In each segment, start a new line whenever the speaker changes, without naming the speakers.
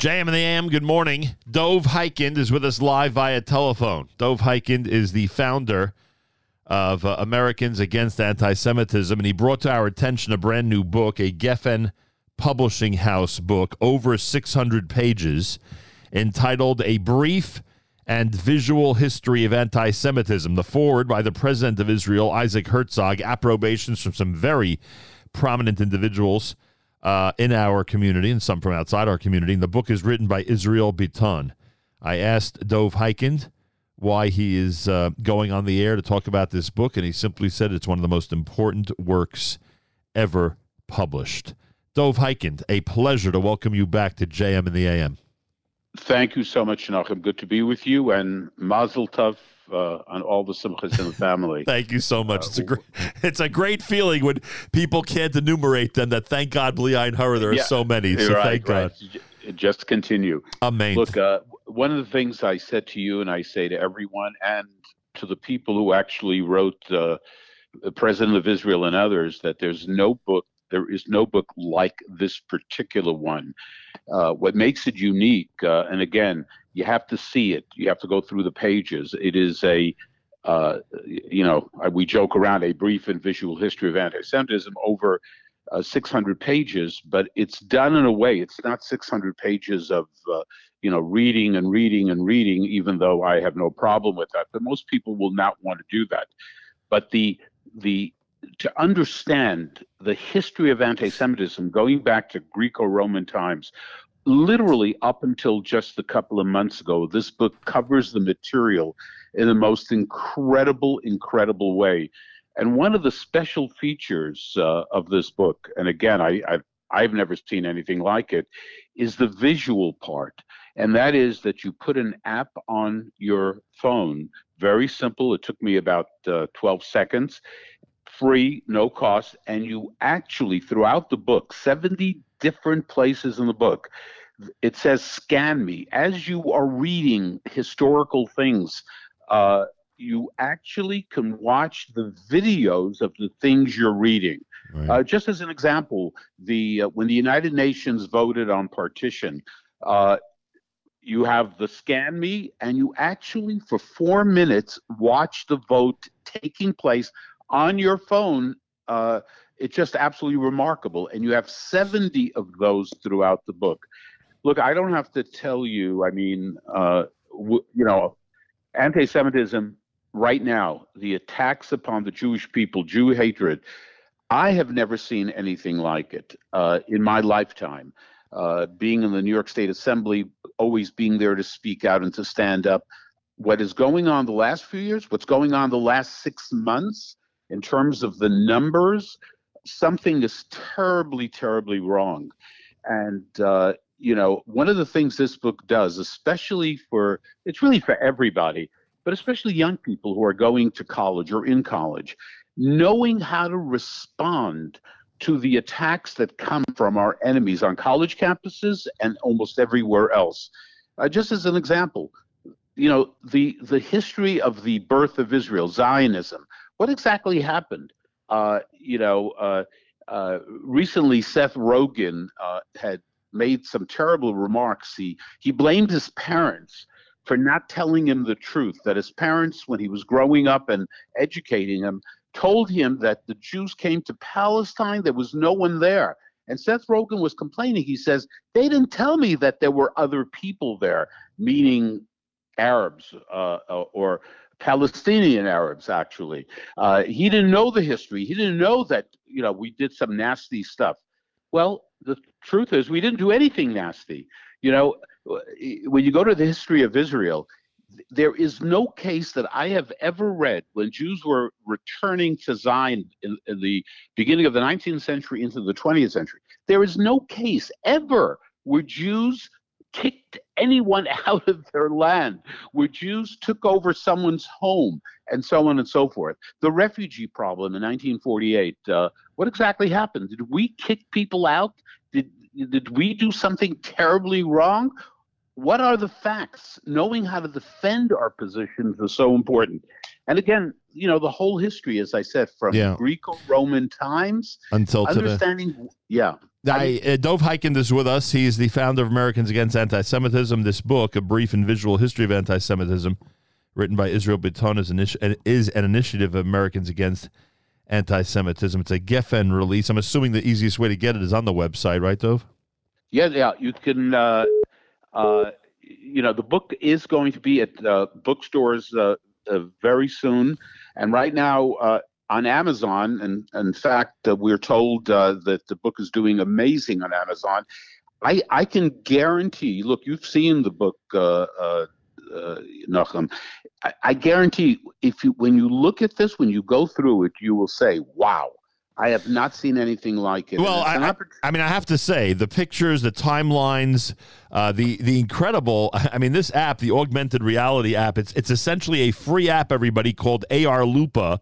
JM in the AM, good morning. Dov Hikind is with us live via telephone. Dov Hikind is the founder of uh, Americans Against Anti Semitism, and he brought to our attention a brand new book, a Geffen Publishing House book, over 600 pages, entitled A Brief and Visual History of Anti Semitism. The foreword by the President of Israel, Isaac Herzog, approbations from some very prominent individuals uh, in our community and some from outside our community. And the book is written by Israel Bitton. I asked Dov Hikind why he is uh, going on the air to talk about this book, and he simply said it's one of the most important works ever published. Dov Hikind, a pleasure to welcome you back to JM in the AM.
Thank you so much, Nachum. Good to be with you, and Mazel Tov uh, on all the simchas in the family.
thank you so much. Uh, it's a great, it's a great feeling when people can't enumerate them. That thank God, Bli Hara, there are yeah, so many. So
right,
thank
right. God. Just continue.
Amen.
Look, uh, one of the things I said to you, and I say to everyone, and to the people who actually wrote uh, the President of Israel and others, that there's no book, there is no book like this particular one. Uh, what makes it unique, uh, and again, you have to see it. You have to go through the pages. It is a, uh, you know, we joke around a brief and visual history of anti-Semitism over uh, 600 pages, but it's done in a way. It's not 600 pages of, uh, you know, reading and reading and reading. Even though I have no problem with that, but most people will not want to do that. But the the to understand the history of anti-Semitism going back to Greco-Roman times, literally up until just a couple of months ago, this book covers the material in the most incredible, incredible way. And one of the special features uh, of this book, and again, I, I've, I've never seen anything like it, is the visual part. And that is that you put an app on your phone, very simple. It took me about uh, 12 seconds, free, no cost. And you actually, throughout the book, 70 different places in the book, it says scan me. As you are reading historical things uh, you actually can watch the videos of the things you're reading. Right. uh, just as an example the uh, when the united nations voted on partition uh, you have the scan me and you actually for four minutes watch the vote taking place on your phone uh, it's just absolutely remarkable and you have 70 of those throughout the book look, I don't have to tell you. I mean, uh, w- you know, anti-Semitism right now, the attacks upon the Jewish people, Jew hatred. I have never seen anything like it uh, in my lifetime. Uh, being in the New York State Assembly, always being there to speak out and to stand up. What is going on the last few years, what's going on the last six months in terms of the numbers, something is terribly, terribly wrong. And uh, you know, one of the things this book does, especially for, it's really for everybody, but especially young people who are going to college or in college, knowing how to respond to the attacks that come from our enemies on college campuses and almost everywhere else. Uh, just as an example, you know, the, the history of the birth of Israel, Zionism, what exactly happened? Uh, you know, uh, uh recently Seth Rogen uh, had made some terrible remarks. He he blamed his parents for not telling him the truth. That his parents, when he was growing up and educating him, told him that the Jews came to Palestine. There was no one there. And Seth Rogen was complaining. He says, They didn't tell me that there were other people there, meaning Arabs uh, uh or Palestinian Arabs, actually. Uh, he didn't know the history. He didn't know that, you know, we did some nasty stuff. Well, the truth is, we didn't do anything nasty. You know, when you go to the history of Israel, there is no case that I have ever read when Jews were returning to Zion in, in, the beginning of the 19th century into the 20th century. There is no case ever where Jews kicked anyone out of their land, where Jews took over someone's home, and so on and so forth. The refugee problem in 1948, uh, what exactly happened? Did we kick people out? Did, did we do something terribly wrong? What are the facts? Knowing how to defend our positions is so important. And again, you know, the whole history, as I said, from
Yeah.
Greco-Roman times,
Until today.
understanding. Yeah,
I, uh, Dov Hikind is with us. He's the founder of Americans Against Anti-Semitism. This book, A Brief and Visual History of Anti-Semitism, written by Israel Biton, is, initi- is an initiative of Americans Against Anti-Semitism. It's a Geffen release. I'm assuming the easiest way to get it is on the website, right, Dov?
yeah, yeah. You can. Uh, uh, you know, the book is going to be at uh, bookstores uh, very soon, and right now uh, on Amazon. And in fact, uh, we're told uh, that the book is doing amazing on Amazon. I I can guarantee. Look, you've seen the book, uh, uh, uh, Nachum. I, I guarantee if you when you look at this, when you go through it, you will say, "Wow." I have not seen anything like it.
Well,
And it's an
I, I, I mean, I have to say the pictures, the timelines, uh, the the incredible. I mean, this app, the augmented reality app, it's it's essentially a free app. Everybody called AR Lupa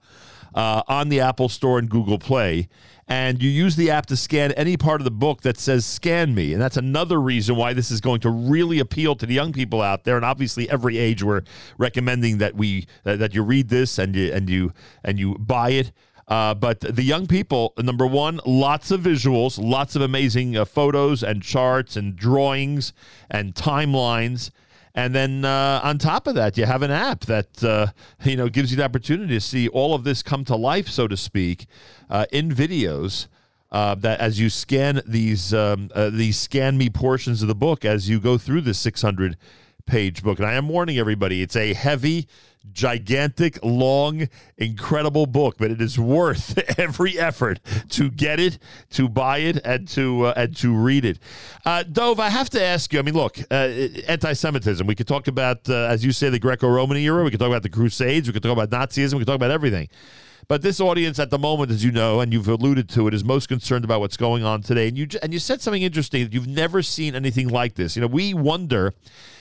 uh, on the Apple Store and Google Play. And you use the app to scan any part of the book that says "Scan me," and that's another reason why this is going to really appeal to the young people out there. And obviously, every age we're recommending that we uh, that you read this and you and you and you buy it. Uh, but the young people, number one, lots of visuals, lots of amazing uh, photos and charts and drawings and timelines. And then uh, on top of that, you have an app that uh, you know gives you the opportunity to see all of this come to life, so to speak, uh, in videos. Uh, that as you scan these um, uh, these scan me portions of the book as you go through this 600 page book, and I am warning everybody, it's a heavy, gigantic, long, incredible book, but it is worth every effort to get it, to buy it, and to uh, and to read it. Uh, Dov, I have to ask you. I mean, look, uh, anti-Semitism. We could talk about, uh, as you say, the Greco-Roman era. We could talk about the Crusades. We could talk about Nazism. We could talk about everything. But this audience at the moment, as you know, and you've alluded to it, is most concerned about what's going on today. And you and you said something interesting you've never seen anything like this. You know, we wonder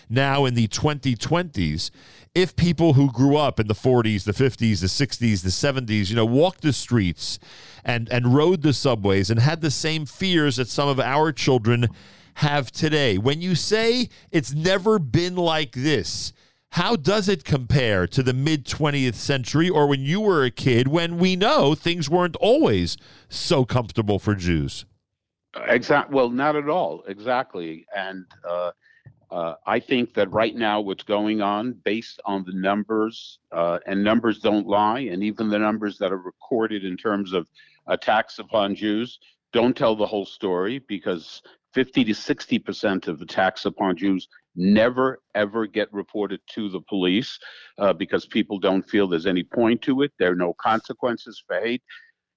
now in the 2020s if people who grew up in the 40s, the 50s, the 60s, the 70s, you know, walked the streets and and rode the subways and had the same fears that some of our children have today. When you say it's never been like this, how does it compare to the mid 20th century or when you were a kid when we know things weren't always so comfortable for Jews?
Exact. Well, not at all. Exactly. And uh, uh, I think that right now, what's going on, based on the numbers, uh, and numbers don't lie, and even the numbers that are recorded in terms of attacks upon Jews don't tell the whole story because 50 to 60 percent of attacks upon Jews never ever get reported to the police uh, because people don't feel there's any point to it. There are no consequences for hate.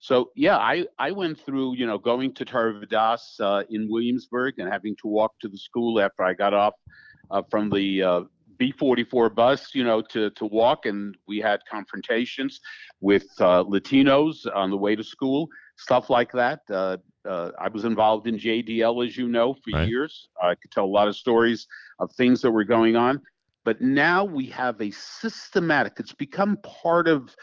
So yeah, I, I went through, you know, going to Torah Vodaas uh, in Williamsburg and having to walk to the school after I got off uh, from the uh, B44 bus, you know, to, to walk. And we had confrontations with uh, Latinos on the way to school, stuff like that. Uh, uh, I was involved in JDL, as you know, for
Right.
years. I could tell a lot of stories of things that were going on. But now we have a systematic, it's become part of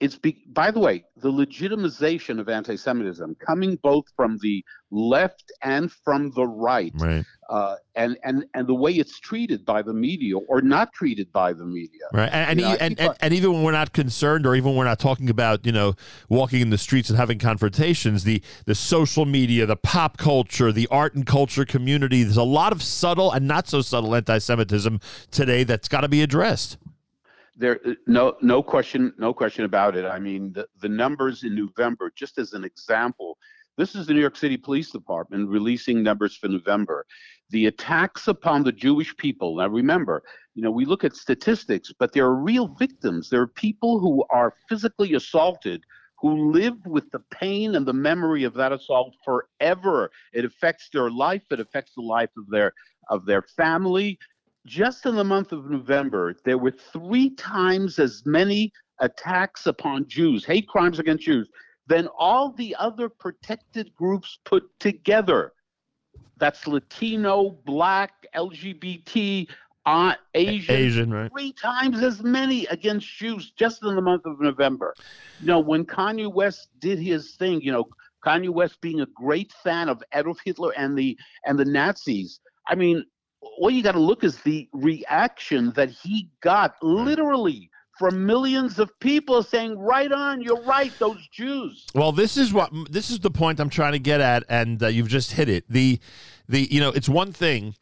it's be, by the way the legitimization of anti-semitism coming both from the left and from the right
Right.
uh, and and and the way it's treated by the media or not treated by the media
Right, and and,
know,
and, and, and even when we're not concerned, or even when we're not talking about you know walking in the streets and having confrontations, the the social media, the pop culture, the art and culture community, there's a lot of subtle and not so subtle anti-Semitism today that's got to be addressed.
There no no question no question about it. I mean the, the numbers in november just as an example this is the new york city police department releasing numbers for november. The attacks upon the jewish people now remember you know we look at statistics but there are real victims. There are people who are physically assaulted who live with the pain and the memory of that assault forever. It affects their life it affects the life of their of their family just in the month of November, there were three times as many attacks upon Jews, hate crimes against Jews, than all the other protected groups put together. That's Latino, Black, LGBT, uh, Asian,
Asian, right?
three times as many against Jews just in the month of November. You know, when Kanye West did his thing, you know, Kanye West being a great fan of Adolf Hitler and the and the Nazis. I mean, all you got to look is the reaction that he got literally from millions of people saying, "Right on, you're right, those Jews."
Well, this is what this is the point I'm trying to get at, and uh, you've just hit it. The the you know it's one thing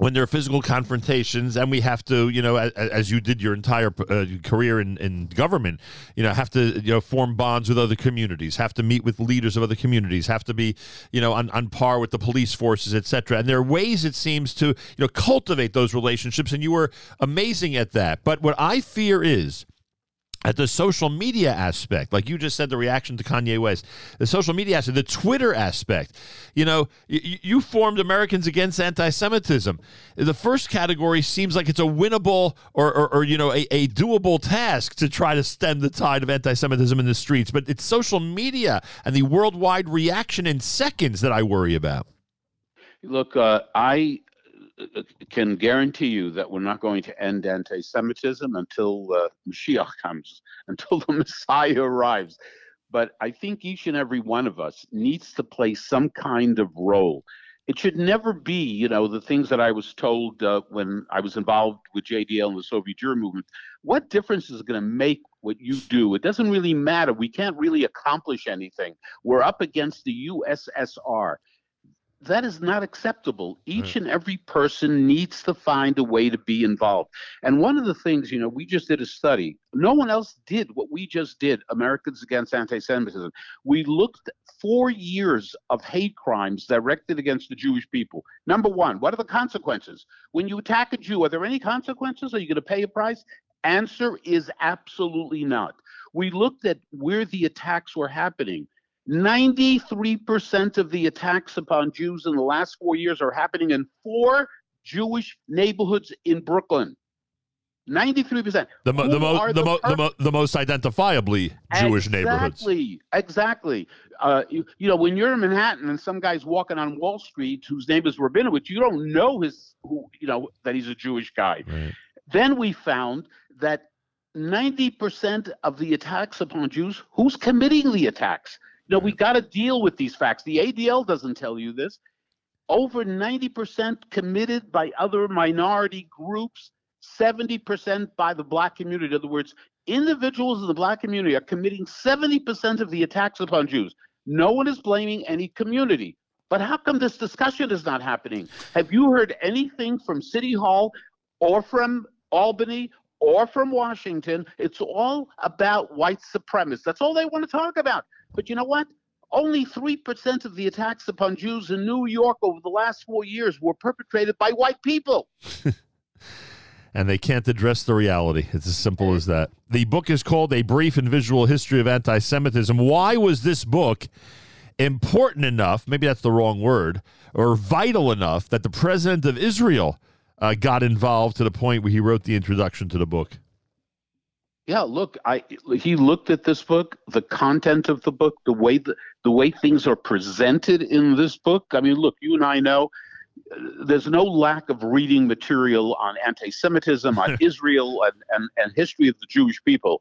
when there are physical confrontations and we have to you know as, as you did your entire uh, career in, in government you know have to you know form bonds with other communities have to meet with leaders of other communities have to be you know on, on par with the police forces etc and there are ways it seems to you know cultivate those relationships and you were amazing at that. But what i fear is at the social media aspect, like you just said, the reaction to Kanye West, the social media aspect, the Twitter aspect, you know, you, you formed Americans Against Anti-Semitism. The first category seems like it's a winnable or, or, or you know, a, a, doable task to try to stem the tide of anti-Semitism in the streets, but it's social media and the worldwide reaction in seconds that I worry about.
Look, uh, I can guarantee you that we're not going to end anti-Semitism until uh, Mashiach comes, until the Messiah arrives. But I think each and every one of us needs to play some kind of role. It should never be, you know, the things that I was told uh, when I was involved with JDL and the Soviet Jewry movement. What difference is it going to make what you do? It doesn't really matter. We can't really accomplish anything. We're up against the USSR that is not acceptable. Each and every person needs to find a way to be involved. And one of the things, you know, we just did a study. No one else did what we just did, Americans Against Anti Semitism. We looked four years of hate crimes directed against the Jewish people. Number one, what are the consequences? When you attack a Jew, are there any consequences? Are you going to pay a price? Answer is absolutely not. We looked at where the attacks were happening 93% of the attacks upon Jews in the last four years are happening in four Jewish neighborhoods in Brooklyn. 93%.
The, mo- the, mo- the, mo- the, mo- the most identifiably Jewish
exactly,
neighborhoods.
Exactly. Exactly. Uh, you, you, know, when you're in Manhattan and some guy's walking on Wall Street whose name is Rabinowitz, you don't know his, who, you know, that he's a Jewish guy. Right. Then we found that 90% of the attacks upon Jews, who's committing the attacks? Know, we got to deal with these facts. The ADL doesn't tell you this. Over 90% committed by other minority groups, 70% by the black community. In other words, individuals in the black community are committing 70% of the attacks upon Jews. No one is blaming any community. But how come this discussion is not happening? Have you heard anything from City Hall or from Albany or from Washington? It's all about white supremacists. That's all they want to talk about. But you know what? Only 3% of the attacks upon Jews in New York over the last four years were perpetrated by white people.
and they can't address the reality. It's as simple as that. The book is called A Brief and Visual History of Anti Semitism. Why was this book important enough? Maybe that's the wrong word, or vital enough that the president of Israel uh, got involved to the point where he wrote the introduction to the book?
Yeah, look, I he looked at this book, the content of the book, the way the, the way things are presented in this book. I mean, look, you and I know uh, there's no lack of reading material on anti-Semitism, on Israel, and, and, and history of the Jewish people.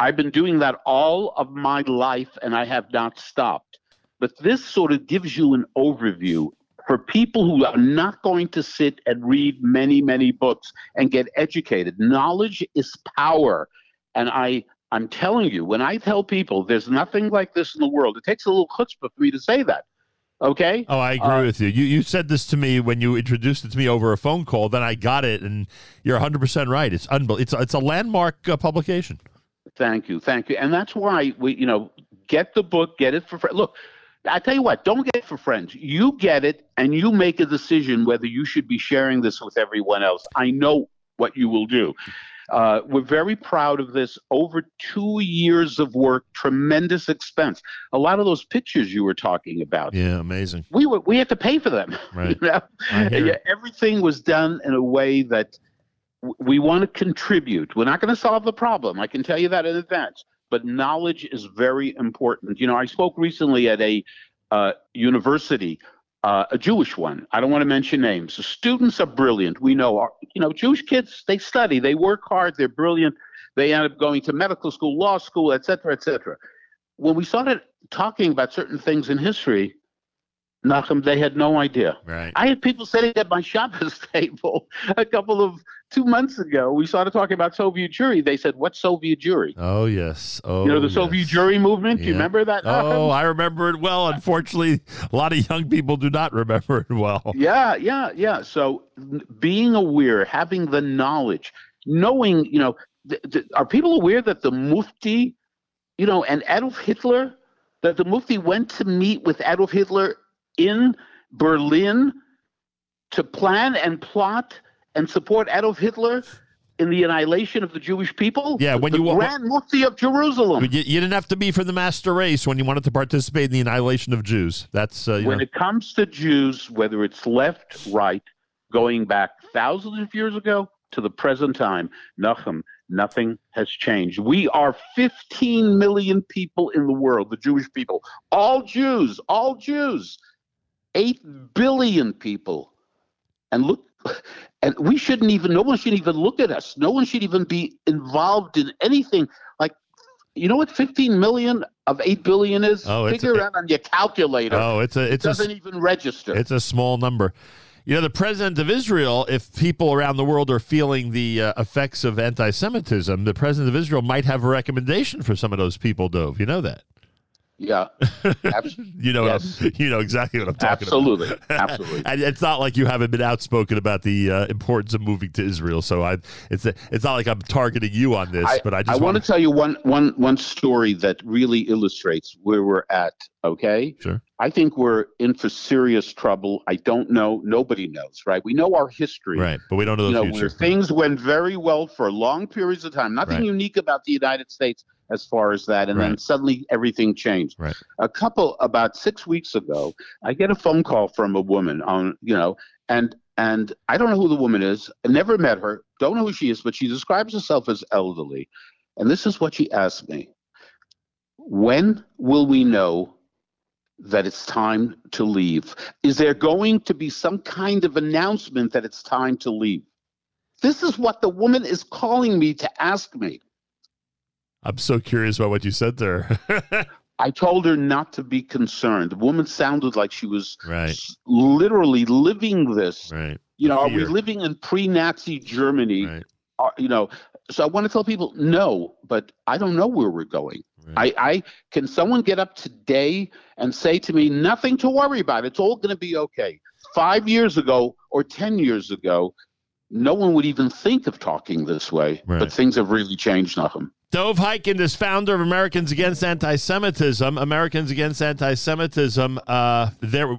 I've been doing that all of my life, and I have not stopped. But this sort of gives you an overview for people who are not going to sit and read many, many books and get educated. Knowledge is power. And I, I'm telling you, when I tell people there's nothing like this in the world, it takes a little chutzpah for me to say that. Okay.
Oh, I agree uh, with you. You you said this to me when you introduced it to me over a phone call. Then I got it, and you're 100 percent right. It's unbelievable. It's it's a landmark uh, publication.
Thank you, thank you, and that's why we you know get the book, get it for free. Look, I tell you what, don't get it for friends. You get it, and you make a decision whether you should be sharing this with everyone else. I know what you will do. Uh, we're very proud of this. Over two years of work, tremendous expense. A lot of those pictures you were talking about.
Yeah, amazing.
We were, we had to pay for them.
Right. You know?
yeah, everything was done in a way that we want to contribute. We're not going to solve the problem. I can tell you that in advance. But knowledge is very important. You know, I spoke recently at a uh, university uh, a Jewish one. I don't want to mention names. The students are brilliant. We know, our, you know, Jewish kids, they study, they work hard, they're brilliant. They end up going to medical school, law school, et cetera, et cetera. When we started talking about certain things in history, Nachum, they had no idea.
Right.
I had people sitting at my Shabbos table a couple of two months ago. We started talking about Soviet Jewry. They said, "What's Soviet Jewry?"
Oh yes. Oh,
you know the Soviet
yes.
Jewry movement. Do you remember that?
Oh, I remember it well. Unfortunately, a lot of young people do not remember it well.
Yeah, yeah, yeah. So being aware, having the knowledge, knowing, you know, th- th- are people aware that the Mufti, you know, and Adolf Hitler, that the Mufti went to meet with Adolf Hitler in Berlin to plan and plot and support Adolf Hitler in the annihilation of the Jewish people?
Yeah, when
the
you
Grand Mufti of Jerusalem.
You, you didn't have to be for the master race when you wanted to participate in the annihilation of Jews. That's uh,
when
know,
it comes to Jews, whether it's left, right, going back thousands of years ago to the present time, Nachum, nothing has changed. We are 15 million people in the world, the Jewish people, all Jews, all Jews, 8 billion people. And look, and we shouldn't even, no one should even look at us. No one should even be involved in anything. Like, you know what 15 million of 8 billion is?
Oh, it's-
Figure it out on your calculator
oh, it's a
it
it's a
doesn't even register.
It's a small number. You know, the president of Israel, if people around the world are feeling the uh, effects of anti Semitism, the president of Israel might have a recommendation for some of those people, Dov. You know that.
Yeah, Abs-
You know,
Yes.
You know exactly what I'm talking
absolutely,
about.
absolutely.
Absolutely. It's not like you haven't been outspoken about the uh, importance of moving to Israel. So I, it's it's not like I'm targeting you on this, but I just I
want to tell you one one one story that really illustrates where we're at. Okay,
Sure.
I think we're in for serious trouble. I don't know. Nobody knows, right? We know our history.
right, but we don't know
You
the
know,
future.
where things went very well for long periods of time. Nothing
Right.
unique about the United States as far as that, and then suddenly everything changed.
Right.
A couple about six weeks ago, I get a phone call from a woman on, you know, and and I don't know who the woman is. I never met her. Don't know who she is, but she describes herself as elderly. And this is what she asked me: When will we know that it's time to leave? Is there going to be some kind of announcement that it's time to leave? This is what the woman is calling me to ask me.
I'm so curious about what you said there.
I told her not to be concerned. The woman sounded like she was
right,
literally living this.
right,
You know, are we living in pre-Nazi Germany?
right.
Are- you know, so I want to tell people no, but I don't know where we're going.
right.
I, I can someone get up today and say to me, nothing to worry about. It's all going to be okay. Five years ago or ten years ago, no one would even think of talking this way.
Right.
But things have really changed, Nachum.
Dov Hikind is founder of Americans Against Anti-Semitism. Americans Against Anti-Semitism. Uh,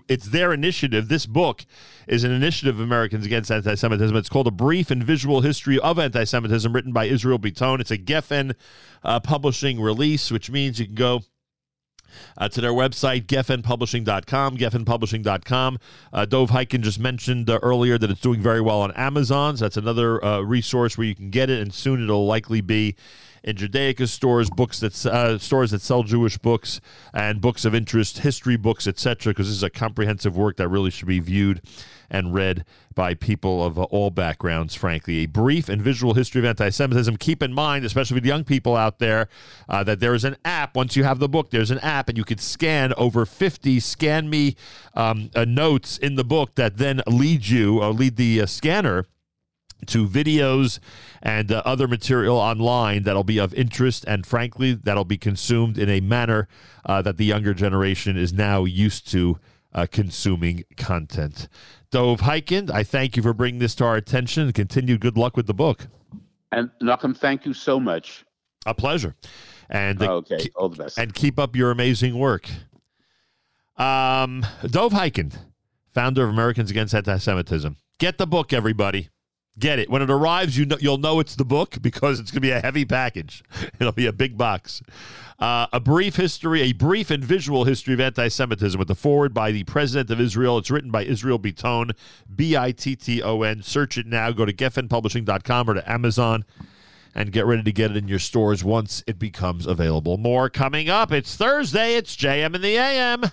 it's their initiative. This book is an initiative of Americans Against Anti-Semitism. It's called A Brief and Visual History of Anti-Semitism, written by Israel Bitton. It's a Geffen uh, publishing release, which means you can go uh, to their website, geffenpublishing.com, geffenpublishing.com. Uh, Dov Hikind just mentioned uh, earlier that it's doing very well on Amazon. So that's another uh, resource where you can get it, and soon it'll likely be in Judaica stores, books that uh, stores that sell Jewish books and books of interest, history books, etc. Because this is a comprehensive work that really should be viewed and read by people of uh, all backgrounds, frankly. A brief and visual history of anti Semitism. Keep in mind, especially with young people out there, uh, that there is an app. Once you have the book, there's an app, and you could scan over 50 scan me um, uh, notes in the book that then lead you, or lead the uh, scanner to videos and uh, other material online that'll be of interest and frankly that'll be consumed in a manner uh, that the younger generation is now used to uh, consuming content. Dov Hikind, I thank you for bringing this to our attention and continued good luck with the book.
And Nachum, thank you so much.
A pleasure. And uh,
Okay, all the best.
and keep up your amazing work. Um, Dov Hikind, founder of Americans Against Anti-Semitism. Get the book, everybody. Get it. When it arrives, you know, you'll know it's the book because it's going to be a heavy package. It'll be a big box. Uh, a brief history, a brief and visual history of anti-Semitism with the foreword by the president of Israel. It's written by Israel Bitton, B-I-T-T-O-N. Search it now. Go to geffenpublishing.com or to Amazon and get ready to get it in your stores once it becomes available. More coming up. It's Thursday. It's JM in the AM.